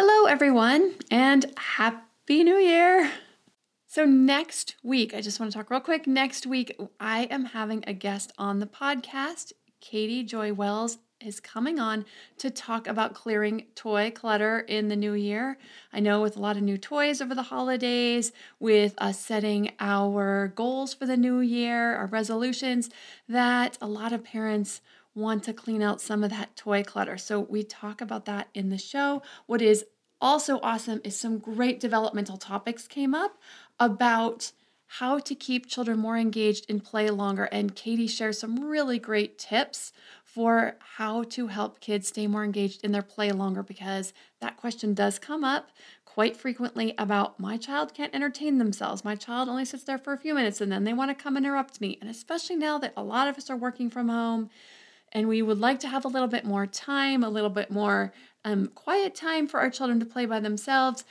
Hello, everyone, and Happy New Year! So, next week, I just want to talk real quick. Next week, I am having a guest on the podcast. Katie Joy Wells is coming on to talk about clearing toy clutter in the new year. I know with a lot of new toys over the holidays, with us setting our goals for the new year, our resolutions, that a lot of parents want to clean out some of that toy clutter. So we talk about that in the show. What is also awesome is some great developmental topics came up about how to keep children more engaged in play longer. And Katie shares some really great tips for how to help kids stay more engaged in their play longer because that question does come up quite frequently about my child can't entertain themselves. My child only sits there for a few minutes and then they want to come interrupt me. And especially now that a lot of us are working from home, and we would like to have a little bit more time, a little bit more um, quiet time for our children to play by themselves.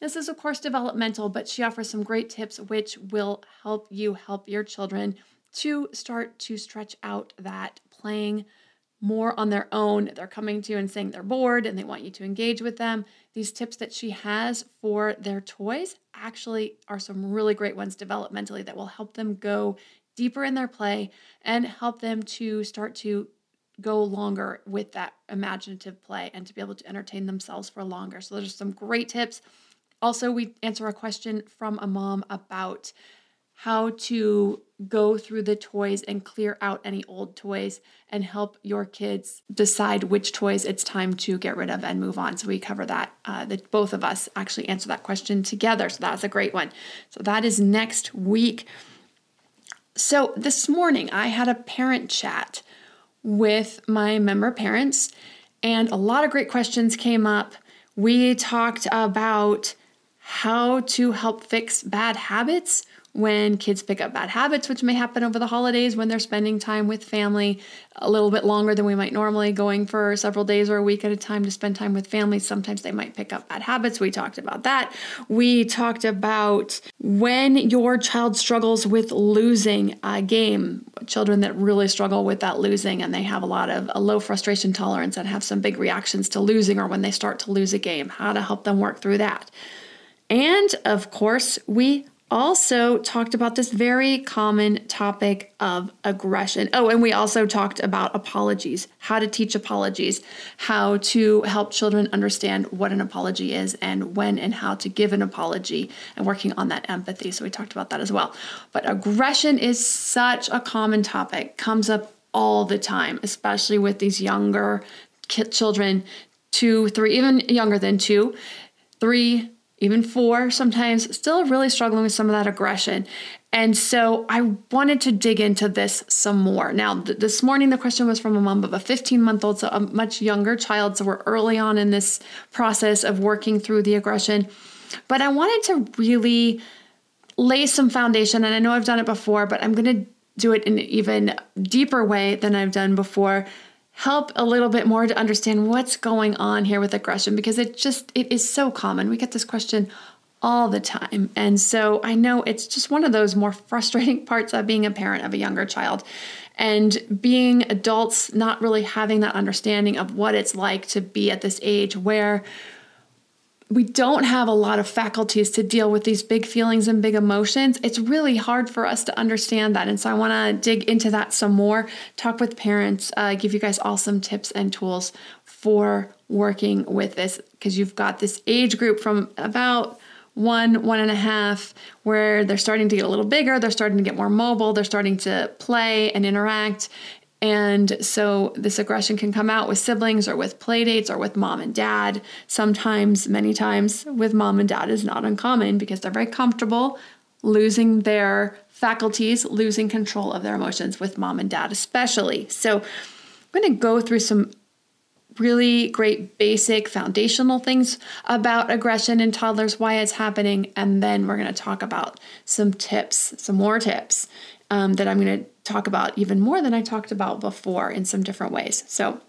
This is, of course, developmental, but she offers some great tips which will help you help your children to start to stretch out that playing more on their own. They're coming to you and saying they're bored and they want you to engage with them. These tips that she has for their toys actually are some really great ones developmentally that will help them go deeper in their play and help them to start to go longer with that imaginative play and to be able to entertain themselves for longer. So, those are some great tips. Also, we answer a question from a mom about how to go through the toys and clear out any old toys and help your kids decide which toys it's time to get rid of and move on. So we cover that. Uh, that both of us actually answer that question together. So that's a great one. So that is next week. So this morning I had a parent chat with my member parents, and a lot of great questions came up. We talked about how to help fix bad habits when kids pick up bad habits, which may happen over the holidays when they're spending time with family a little bit longer than we might normally, going for several days or a week at a time to spend time with family. Sometimes they might pick up bad habits. We talked about that. We talked about when your child struggles with losing a game, children that really struggle with that losing and they have a lot of a low frustration tolerance and have some big reactions to losing or when they start to lose a game, how to help them work through that. And of course, we also talked about this very common topic of aggression. Oh, and we also talked about apologies, how to teach apologies, how to help children understand what an apology is and when and how to give an apology and working on that empathy. So we talked about that as well. But aggression is such a common topic, comes up all the time, especially with these younger children, two, three, even younger than two, three, even four sometimes, still really struggling with some of that aggression. And so I wanted to dig into this some more. Now, th- this morning, the question was from a mom of a 15 month old, so a much younger child. So we're early on in this process of working through the aggression. But I wanted to really lay some foundation. And I know I've done it before, but I'm going to do it in an even deeper way than I've done before help a little bit more to understand what's going on here with aggression because it just it is so common. We get this question all the time. And so I know it's just one of those more frustrating parts of being a parent of a younger child and being adults not really having that understanding of what it's like to be at this age where we don't have a lot of faculties to deal with these big feelings and big emotions, it's really hard for us to understand that. And so I want to dig into that some more, talk with parents, uh, give you guys all some tips and tools for working with this because you've got this age group from about one, one and a half, where they're starting to get a little bigger, they're starting to get more mobile, they're starting to play and interact. And so this aggression can come out with siblings or with playdates or with mom and dad. Sometimes, many times, with mom and dad is not uncommon because they're very comfortable losing their faculties, losing control of their emotions with mom and dad, especially. So I'm going to go through some really great basic foundational things about aggression in toddlers, why it's happening, and then we're going to talk about some tips, some more tips um, that I'm going to talk about even more than I talked about before in some different ways. So,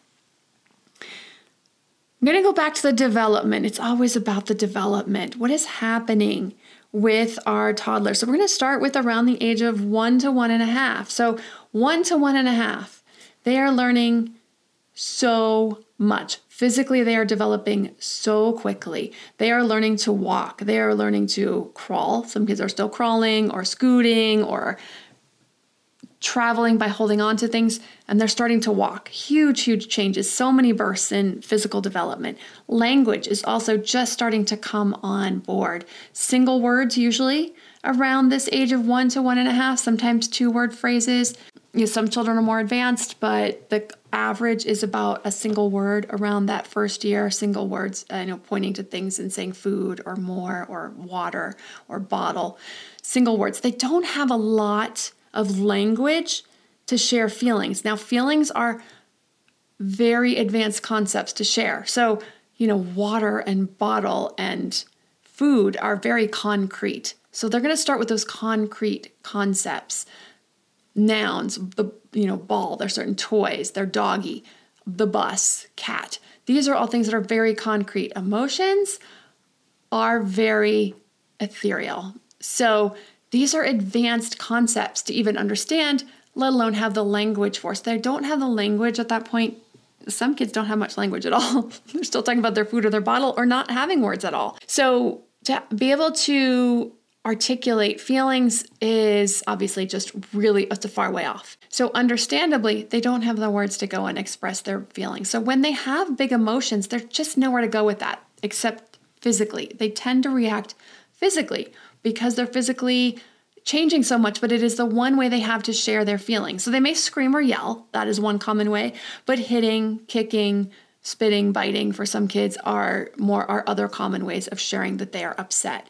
I'm going to go back to the development. It's always about the development. What is happening with our toddlers? So, we're going to start with around the age of one to one and a half. So, one to one and a half, they are learning so much. Physically, they are developing so quickly. They are learning to walk, they are learning to crawl. Some kids are still crawling or scooting or traveling by holding on to things, and they're starting to walk. Huge, huge changes, so many bursts in physical development. Language is also just starting to come on board. Single words, usually around this age of one to one and a half, sometimes two word phrases. You know, some children are more advanced, but the average is about a single word around that first year. Single words, uh, you know, pointing to things and saying food or more or water or bottle. Single words. They don't have a lot of language to share feelings. Now, feelings are very advanced concepts to share. So, you know, water and bottle and food are very concrete. So they're going to start with those concrete concepts. Nouns, the you know, ball, there's certain toys, their doggy, the bus, cat. These are all things that are very concrete. Emotions are very ethereal. So these are advanced concepts to even understand, let alone have the language for. So they don't have the language at that point. Some kids don't have much language at all. They're still talking about their food or their bottle or not having words at all. So to be able to articulate feelings is obviously just really it's a far way off. So understandably, they don't have the words to go and express their feelings. So when they have big emotions, there's just nowhere to go with that except physically. They tend to react physically because they're physically changing so much, but it is the one way they have to share their feelings. So they may scream or yell, that is one common way, but hitting, kicking, spitting, biting for some kids are more are other common ways of sharing that they are upset.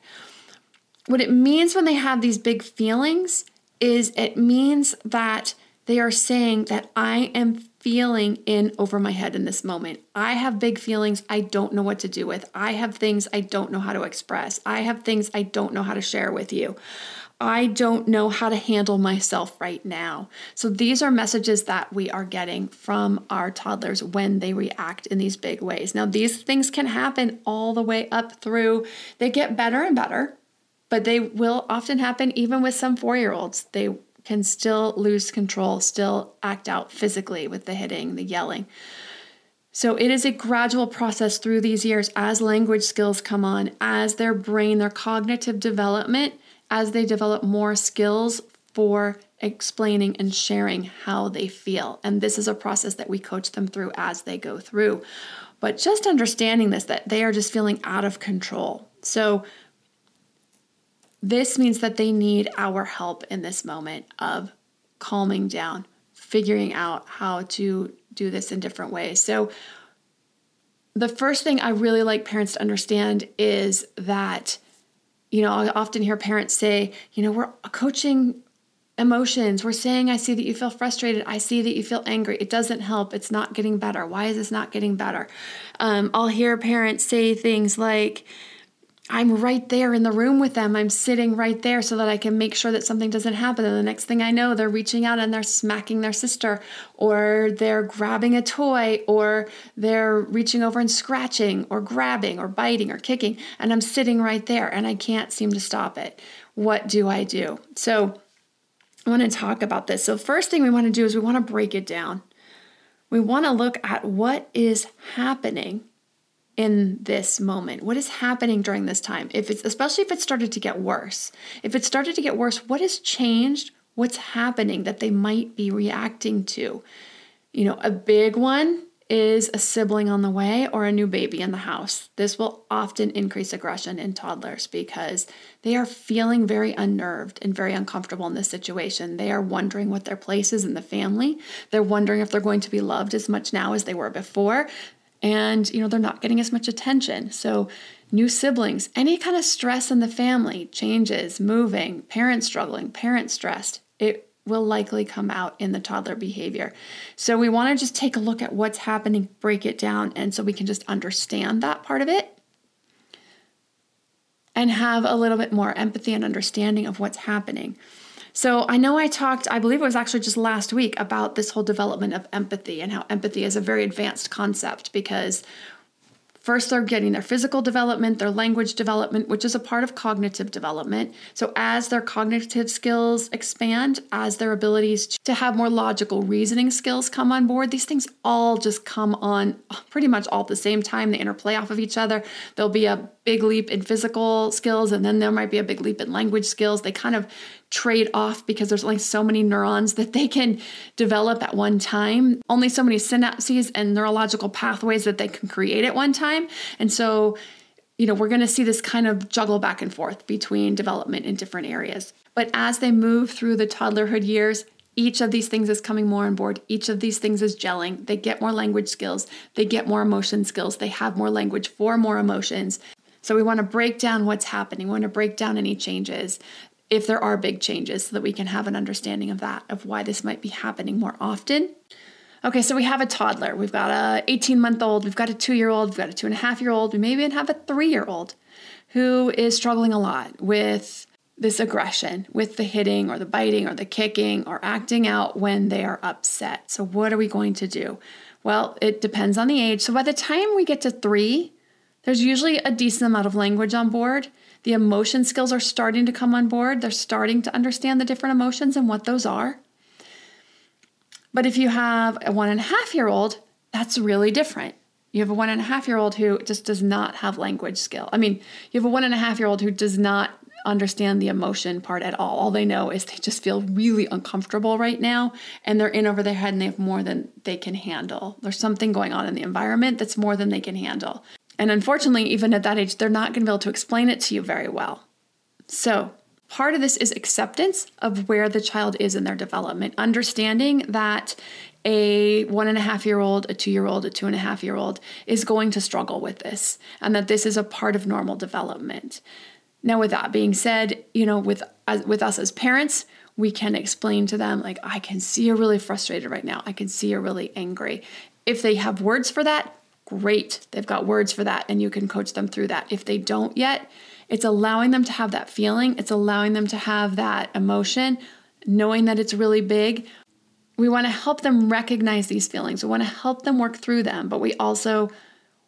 What it means when they have these big feelings is it means that they are saying that I am feeling in over my head in this moment. I have big feelings I don't know what to do with. I have things I don't know how to express. I have things I don't know how to share with you. I don't know how to handle myself right now. So, these are messages that we are getting from our toddlers when they react in these big ways. Now, these things can happen all the way up through, they get better and better, but they will often happen even with some four year olds. They can still lose control, still act out physically with the hitting, the yelling. So it is a gradual process through these years as language skills come on, as their brain, their cognitive development, as they develop more skills for explaining and sharing how they feel. And this is a process that we coach them through as they go through. But just understanding this, that they are just feeling out of control. So this means that they need our help in this moment of calming down, figuring out how to do this in different ways. So, the first thing I really like parents to understand is that, you know, I often hear parents say, you know, we're coaching emotions. We're saying, I see that you feel frustrated. I see that you feel angry. It doesn't help. It's not getting better. Why is this not getting better? Um, I'll hear parents say things like, I'm right there in the room with them. I'm sitting right there so that I can make sure that something doesn't happen. And the next thing I know, they're reaching out and they're smacking their sister, or they're grabbing a toy, or they're reaching over and scratching, or grabbing, or biting, or kicking. And I'm sitting right there and I can't seem to stop it. What do I do? So I want to talk about this. So, first thing we want to do is we want to break it down. We want to look at what is happening in this moment? What is happening during this time? If it's especially if it started to get worse. If it started to get worse, what has changed? What's happening that they might be reacting to? You know, a big one is a sibling on the way or a new baby in the house. This will often increase aggression in toddlers because they are feeling very unnerved and very uncomfortable in this situation. They are wondering what their place is in the family. They're wondering if they're going to be loved as much now as they were before. And, you know, they're not getting as much attention. So, new siblings, any kind of stress in the family, changes, moving, parents struggling, parents stressed, it will likely come out in the toddler behavior. So we want to just take a look at what's happening, break it down, and so we can just understand that part of it and have a little bit more empathy and understanding of what's happening. So I know I talked, I believe it was actually just last week, about this whole development of empathy and how empathy is a very advanced concept because First, they're getting their physical development, their language development, which is a part of cognitive development. So, as their cognitive skills expand, as their abilities to have more logical reasoning skills come on board, these things all just come on pretty much all at the same time. They interplay off of each other. There'll be a big leap in physical skills, and then there might be a big leap in language skills. They kind of trade off because there's only so many neurons that they can develop at one time, only so many synapses and neurological pathways that they can create at one time. And so, you know, we're going to see this kind of juggle back and forth between development in different areas. But as they move through the toddlerhood years, each of these things is coming more on board. Each of these things is gelling. They get more language skills. They get more emotion skills. They have more language for more emotions. So we want to break down what's happening. We want to break down any changes if there are big changes so that we can have an understanding of that, of why this might be happening more often. Okay, so we have a toddler. We've got a 18 month old, we've got a two year old, we've got a two and a half year old, we maybe even have a three year old who is struggling a lot with this aggression, with the hitting or the biting or the kicking or acting out when they are upset. So, what are we going to do? Well, it depends on the age. So, by the time we get to three, there's usually a decent amount of language on board. The emotion skills are starting to come on board. They're starting to understand the different emotions and what those are. But if you have a one and a half year old, that's really different. You have a one and a half year old who just does not have language skill. I mean, you have a one and a half year old who does not understand the emotion part at all. All they know is they just feel really uncomfortable right now and they're in over their head and they have more than they can handle. There's something going on in the environment that's more than they can handle. And unfortunately, even at that age, they're not going to be able to explain it to you very well. So, part of this is acceptance of where the child is in their development, understanding that a one and a half year old, a two year old, a two and a half year old is going to struggle with this, and that this is a part of normal development. Now, with that being said, you know, with with us as parents, we can explain to them like, I can see you're really frustrated right now. I can see you're really angry. If they have words for that, great. They've got words for that and you can coach them through that. If they don't yet, it's allowing them to have that feeling, it's allowing them to have that emotion, knowing that it's really big. We want to help them recognize these feelings. We want to help them work through them, but we also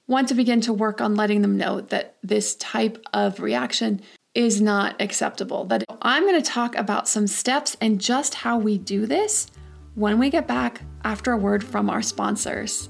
want to begin to work on letting them know that this type of reaction is not acceptable. That I'm going to talk about some steps and just how we do this when we get back after a word from our sponsors.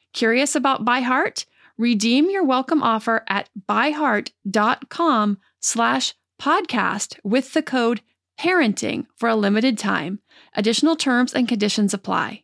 Curious about ByHeart? Redeem your welcome offer at byheart.com slash podcast with the code parenting for a limited time. Additional terms and conditions apply.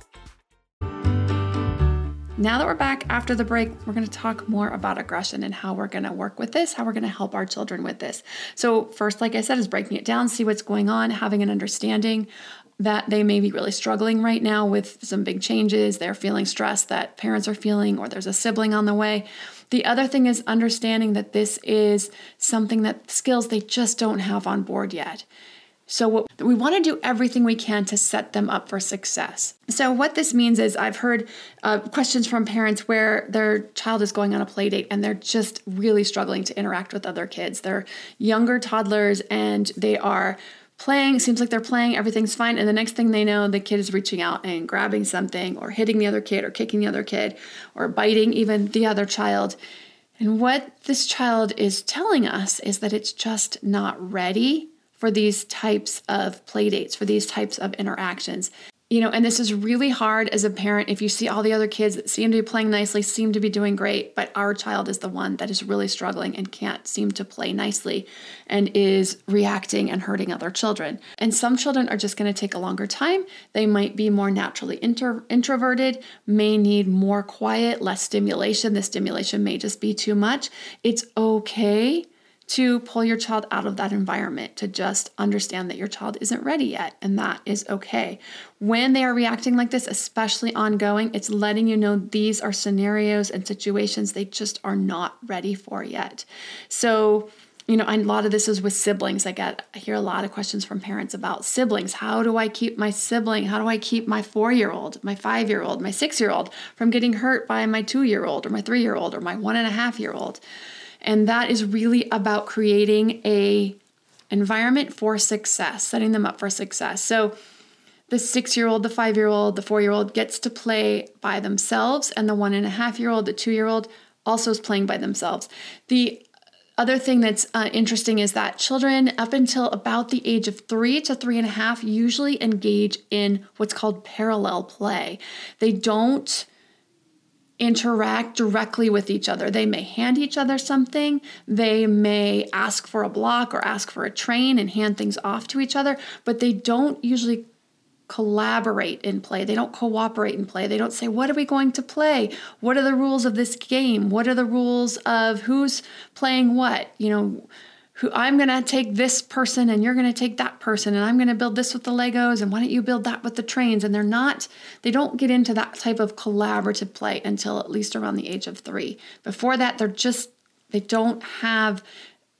Now that we're back after the break, we're going to talk more about aggression and how we're going to work with this, how we're going to help our children with this. So, first, like I said, is breaking it down, see what's going on, having an understanding that they may be really struggling right now with some big changes. They're feeling stress that parents are feeling, or there's a sibling on the way. The other thing is understanding that this is something that skills they just don't have on board yet. So what, we want to do everything we can to set them up for success. So what this means is I've heard uh, questions from parents where their child is going on a play date and they're just really struggling to interact with other kids. They're younger toddlers and they are playing seems like they're playing everything's fine and the next thing they know the kid is reaching out and grabbing something or hitting the other kid or kicking the other kid or biting even the other child and what this child is telling us is that it's just not ready for these types of play dates, for these types of interactions. You know, and this is really hard as a parent if you see all the other kids that seem to be playing nicely, seem to be doing great, but our child is the one that is really struggling and can't seem to play nicely and is reacting and hurting other children. And some children are just going to take a longer time. They might be more naturally inter- introverted, may need more quiet, less stimulation. The stimulation may just be too much. It's okay to pull your child out of that environment, to just understand that your child isn't ready yet, and that is okay. When they are reacting like this, especially ongoing, it's letting you know these are scenarios and situations they just are not ready for yet. So, you know, a lot of this is with siblings. I get, I hear a lot of questions from parents about siblings. How do I keep my sibling? How do I keep my four year old, my five year old, my six year old from getting hurt by my two year old or my three year old or my one and a half year old? And that is really about creating a environment for success, setting them up for success. So the six year old, the five year old, the four year old gets to play by themselves, and the one and a half year old, the two year old also is playing by themselves. The other thing that's uh, interesting is that children up until about the age of three to three and a half usually engage in what's called parallel play. They don't interact directly with each other. They may hand each other something, they may ask for a block or ask for a train and hand things off to each other, but they don't usually collaborate in play. They don't cooperate in play. They don't say, What are we going to play? What are the rules of this game? What are the rules of who's playing what? You know, who I'm going to take this person and you're going to take that person and I'm going to build this with the Legos and why don't you build that with the trains? And they're not, they don't get into that type of collaborative play until at least around the age of three. Before that, they're just, they don't have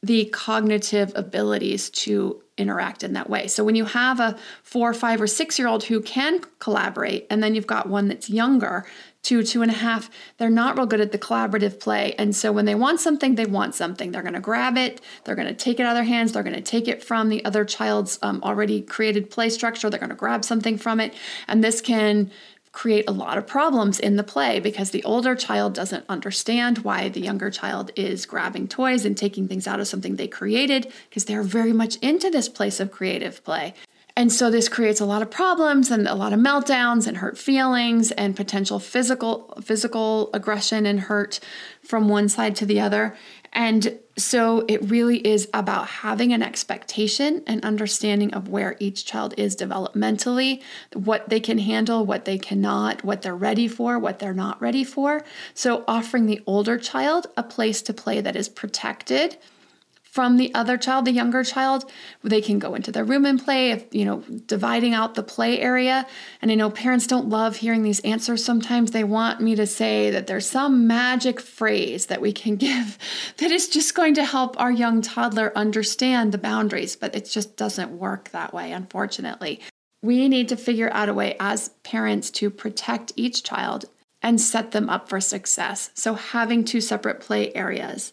the cognitive abilities to interact in that way. So when you have a four, five, or six year old who can collaborate, and then you've got one that's younger, two, two and a half, they're not real good at the collaborative play. And so when they want something, they want something. They're going to grab it, they're going to take it out of their hands, they're going to take it from the other child's um, already created play structure, they're going to grab something from it. And this can create a lot of problems in the play because the older child doesn't understand why the younger child is grabbing toys and taking things out of something they created because they're very much into this place of creative play. And so this creates a lot of problems and a lot of meltdowns and hurt feelings and potential physical physical aggression and hurt from one side to the other. And so it really is about having an expectation and understanding of where each child is developmentally, what they can handle, what they cannot, what they're ready for, what they're not ready for. So offering the older child a place to play that is protected from the other child, the younger child. They can go into their room and play, if, you know, dividing out the play area. And I know parents don't love hearing these answers sometimes. They want me to say that there's some magic phrase that we can give that is just going to help our young toddler understand the boundaries, but it just doesn't work that way, unfortunately. We need to figure out a way as parents to protect each child and set them up for success. So, having two separate play areas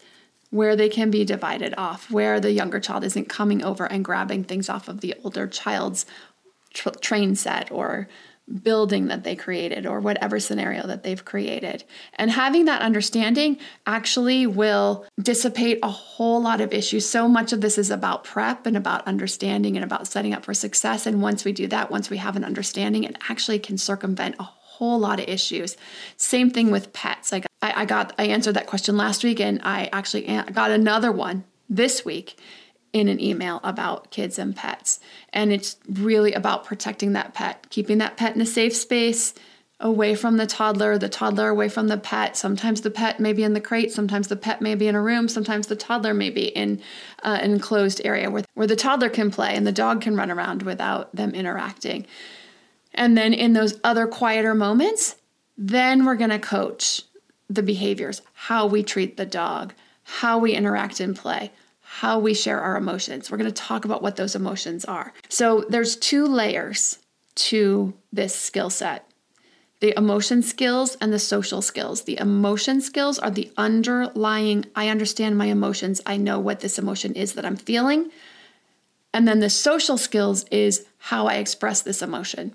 where they can be divided off, where the younger child isn't coming over and grabbing things off of the older child's tr- train set or building that they created or whatever scenario that they've created. And having that understanding actually will dissipate a whole lot of issues. So much of this is about prep and about understanding and about setting up for success. And once we do that, once we have an understanding, it actually can circumvent a whole lot of issues. Same thing with pets. Like I, I got, I answered that question last week, and I actually got another one this week in an email about kids and pets. And it's really about protecting that pet, keeping that pet in a safe space, away from the toddler, the toddler away from the pet. Sometimes the pet may be in the crate, sometimes the pet may be in a room, sometimes the toddler may be in uh, an enclosed area where, where the toddler can play and the dog can run around without them interacting. And then in those other quieter moments, then we're going to coach the behaviors, how we treat the dog, how we interact in play, how we share our emotions. We're going to talk about what those emotions are. So there's two layers to this skill set. The emotion skills and the social skills. The emotion skills are the underlying, I understand my emotions. I know what this emotion is that I'm feeling. And then the social skills is how I express this emotion.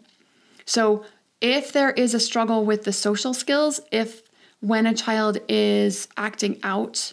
So if there is a struggle with the social skills, if when a child is acting out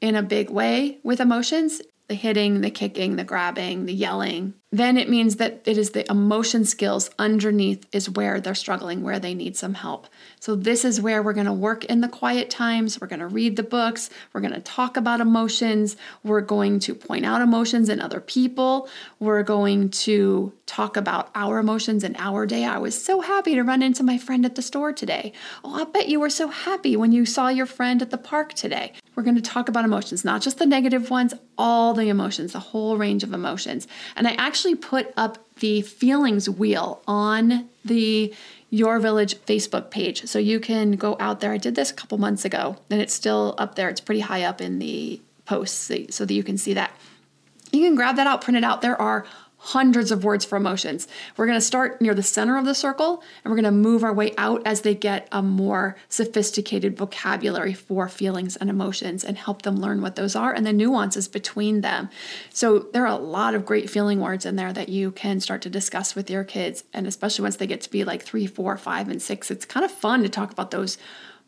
in a big way with emotions, the hitting, the kicking, the grabbing, the yelling, then it means that it is the emotion skills underneath is where they're struggling, where they need some help. So, this is where we're going to work in the quiet times. We're going to read the books. We're going to talk about emotions. We're going to point out emotions in other people. We're going to talk about our emotions in our day. I was so happy to run into my friend at the store today. Oh, I bet you were so happy when you saw your friend at the park today. We're going to talk about emotions, not just the negative ones, all the emotions, the whole range of emotions. And I actually put up the feelings wheel on the Your Village Facebook page. So you can go out there. I did this a couple months ago and it's still up there. It's pretty high up in the posts so that you can see that. You can grab that out, print it out. There are hundreds of words for emotions. We're going to start near the center of the circle and we're going to move our way out as they get a more sophisticated vocabulary for feelings and emotions and help them learn what those are and the nuances between them. So there are a lot of great feeling words in there that you can start to discuss with your kids. And especially once they get to be like three, four, five, and six, it's kind of fun to talk about those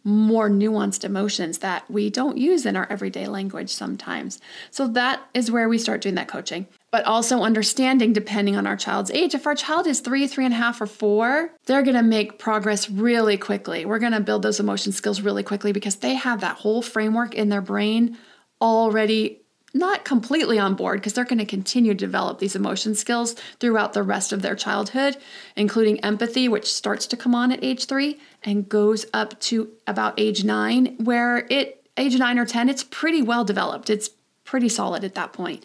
more nuanced emotions that we don't use in our everyday language sometimes. So that is where we start doing that coaching but also understanding depending on our child's age. If our child is three, three and a half, or four, they're gonna make progress really quickly. We're gonna build those emotion skills really quickly because they have that whole framework in their brain already not completely on board because they're going to continue to develop these emotion skills throughout the rest of their childhood, including empathy, which starts to come on at age three and goes up to about age nine, where it, age nine or 10, it's pretty well developed. It's pretty solid at that point.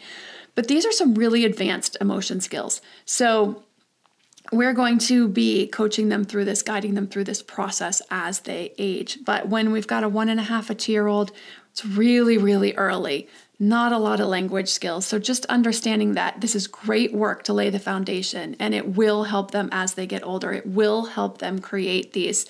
But these are some really advanced emotion skills. So we're going to be coaching them through this, guiding them through this process as they age. But when we've got a one and a half, a two year old, it's really, really early. Not a lot of language skills. So just understanding that this is great work to lay the foundation and it will help them as they get older. It will help them create these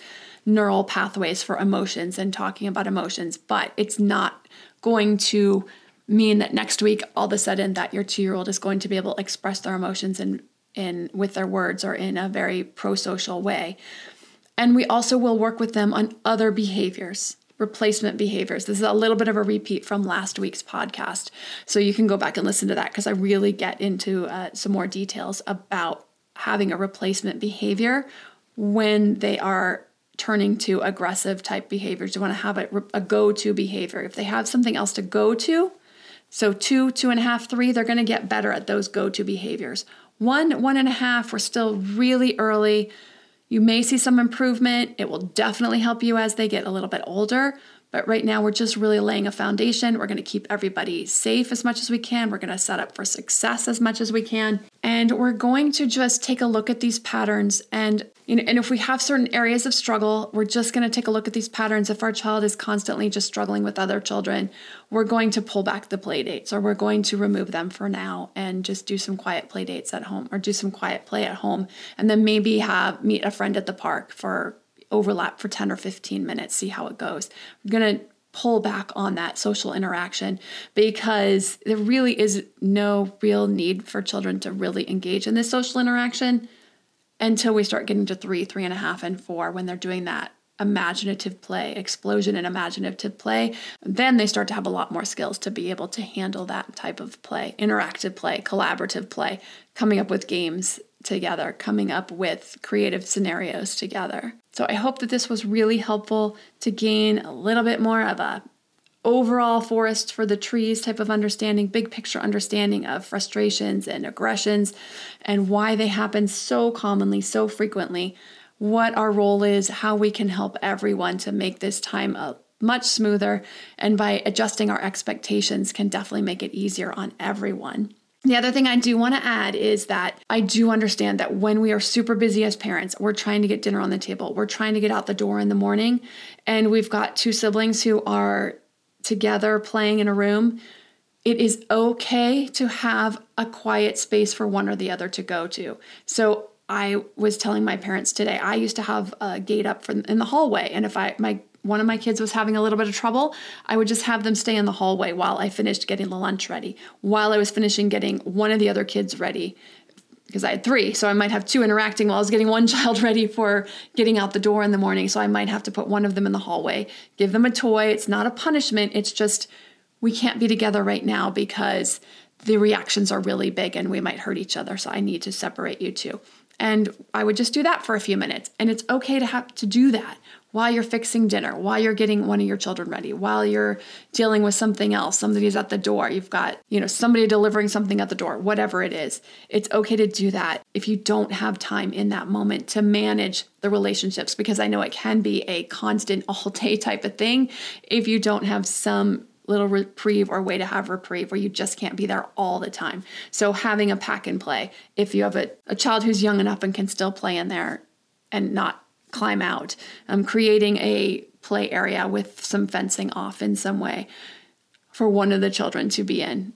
neural pathways for emotions and talking about emotions, but it's not going to mean that next week all of a sudden that your two-year-old is going to be able to express their emotions in in with their words or in a very pro-social way. And we also will work with them on other behaviors, replacement behaviors. This is a little bit of a repeat from last week's podcast. So you can go back and listen to that because I really get into uh, some more details about having a replacement behavior when they are turning to aggressive type behaviors. You want to have a, a go to behavior. If they have something else to go to, so, two, two and a half, three, they're going to get better at those go to behaviors. One, one and a half, we're still really early. You may see some improvement. It will definitely help you as they get a little bit older. But right now, we're just really laying a foundation. We're going to keep everybody safe as much as we can. We're going to set up for success as much as we can. And we're going to just take a look at these patterns. And, you know, and if we have certain areas of struggle, we're just going to take a look at these patterns. If our child is constantly just struggling with other children, we're going to pull back the play dates or we're going to remove them for now and just do some quiet play dates at home or do some quiet play at home. And then maybe have meet a friend at the park for overlap for 10 or 15 minutes, see how it goes. I'm going to pull back on that social interaction because there really is no real need for children to really engage in this social interaction until we start getting to three, three and a half, and four when they're doing that imaginative play, explosion in imaginative play, then they start to have a lot more skills to be able to handle that type of play, interactive play, collaborative play, coming up with games together, coming up with creative scenarios together. So I hope that this was really helpful to gain a little bit more of a overall forest for the trees type of understanding, big picture understanding of frustrations and aggressions and why they happen so commonly, so frequently what our role is, how we can help everyone to make this time a much smoother, and by adjusting our expectations, can definitely make it easier on everyone. The other thing I do want to add is that I do understand that when we are super busy as parents, we're trying to get dinner on the table, we're trying to get out the door in the morning, and we've got two siblings who are together playing in a room. It is okay to have a quiet space for one or the other to go to. So I was telling my parents today, I used to have a gate up in the hallway, and if I my one of my kids was having a little bit of trouble, I would just have them stay in the hallway while I finished getting the lunch ready, while I was finishing getting one of the other kids ready. Because I had three, so I might have two interacting while I was getting one child ready for getting out the door in the morning. So I might have to put one of them in the hallway, give them a toy. It's not a punishment, it's just we can't be together right now because the reactions are really big and we might hurt each other. So I need to separate you two. And I would just do that for a few minutes. And it's okay to have to do that while you're fixing dinner, while you're getting one of your children ready, while you're dealing with something else. Somebody's at the door. You've got, you know, somebody delivering something at the door, whatever it is. It's okay to do that if you don't have time in that moment to manage the relationships because I know it can be a constant all day type of thing if you don't have some little reprieve or way to have reprieve where you just can't be there all the time. So having a pack and play, if you have a, a child who's young enough and can still play in there and not climb out, um, creating a play area with some fencing off in some way for one of the children to be in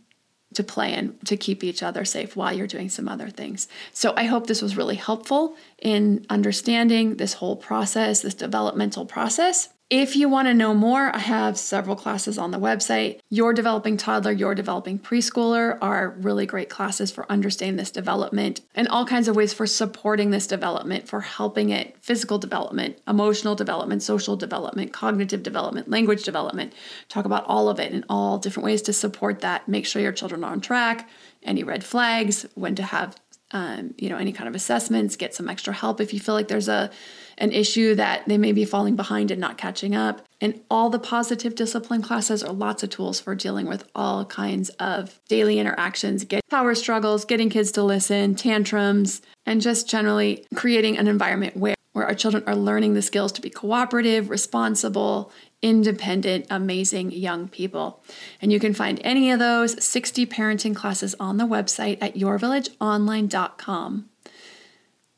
to play in to keep each other safe while you're doing some other things. So I hope this was really helpful in understanding this whole process, this developmental process. If you want to know more, I have several classes on the website. Your Developing Toddler, Your Developing Preschooler are really great classes for understanding this development and all kinds of ways for supporting this development, for helping it physical development, emotional development, social development, cognitive development, language development. Talk about all of it and all different ways to support that. Make sure your children are on track, any red flags, when to have um, you know any kind of assessments get some extra help if you feel like there's a an issue that they may be falling behind and not catching up. And all the positive discipline classes are lots of tools for dealing with all kinds of daily interactions get power struggles getting kids to listen tantrums and just generally creating an environment where where our children are learning the skills to be cooperative responsible independent, amazing young people. And you can find any of those 60 parenting classes on the website at yourvillageonline.com.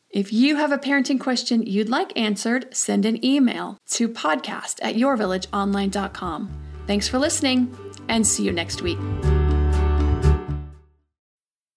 If you have a parenting question you'd like answered, send an email to podcast at yourvillageonline.com. Thanks for listening and see you next week.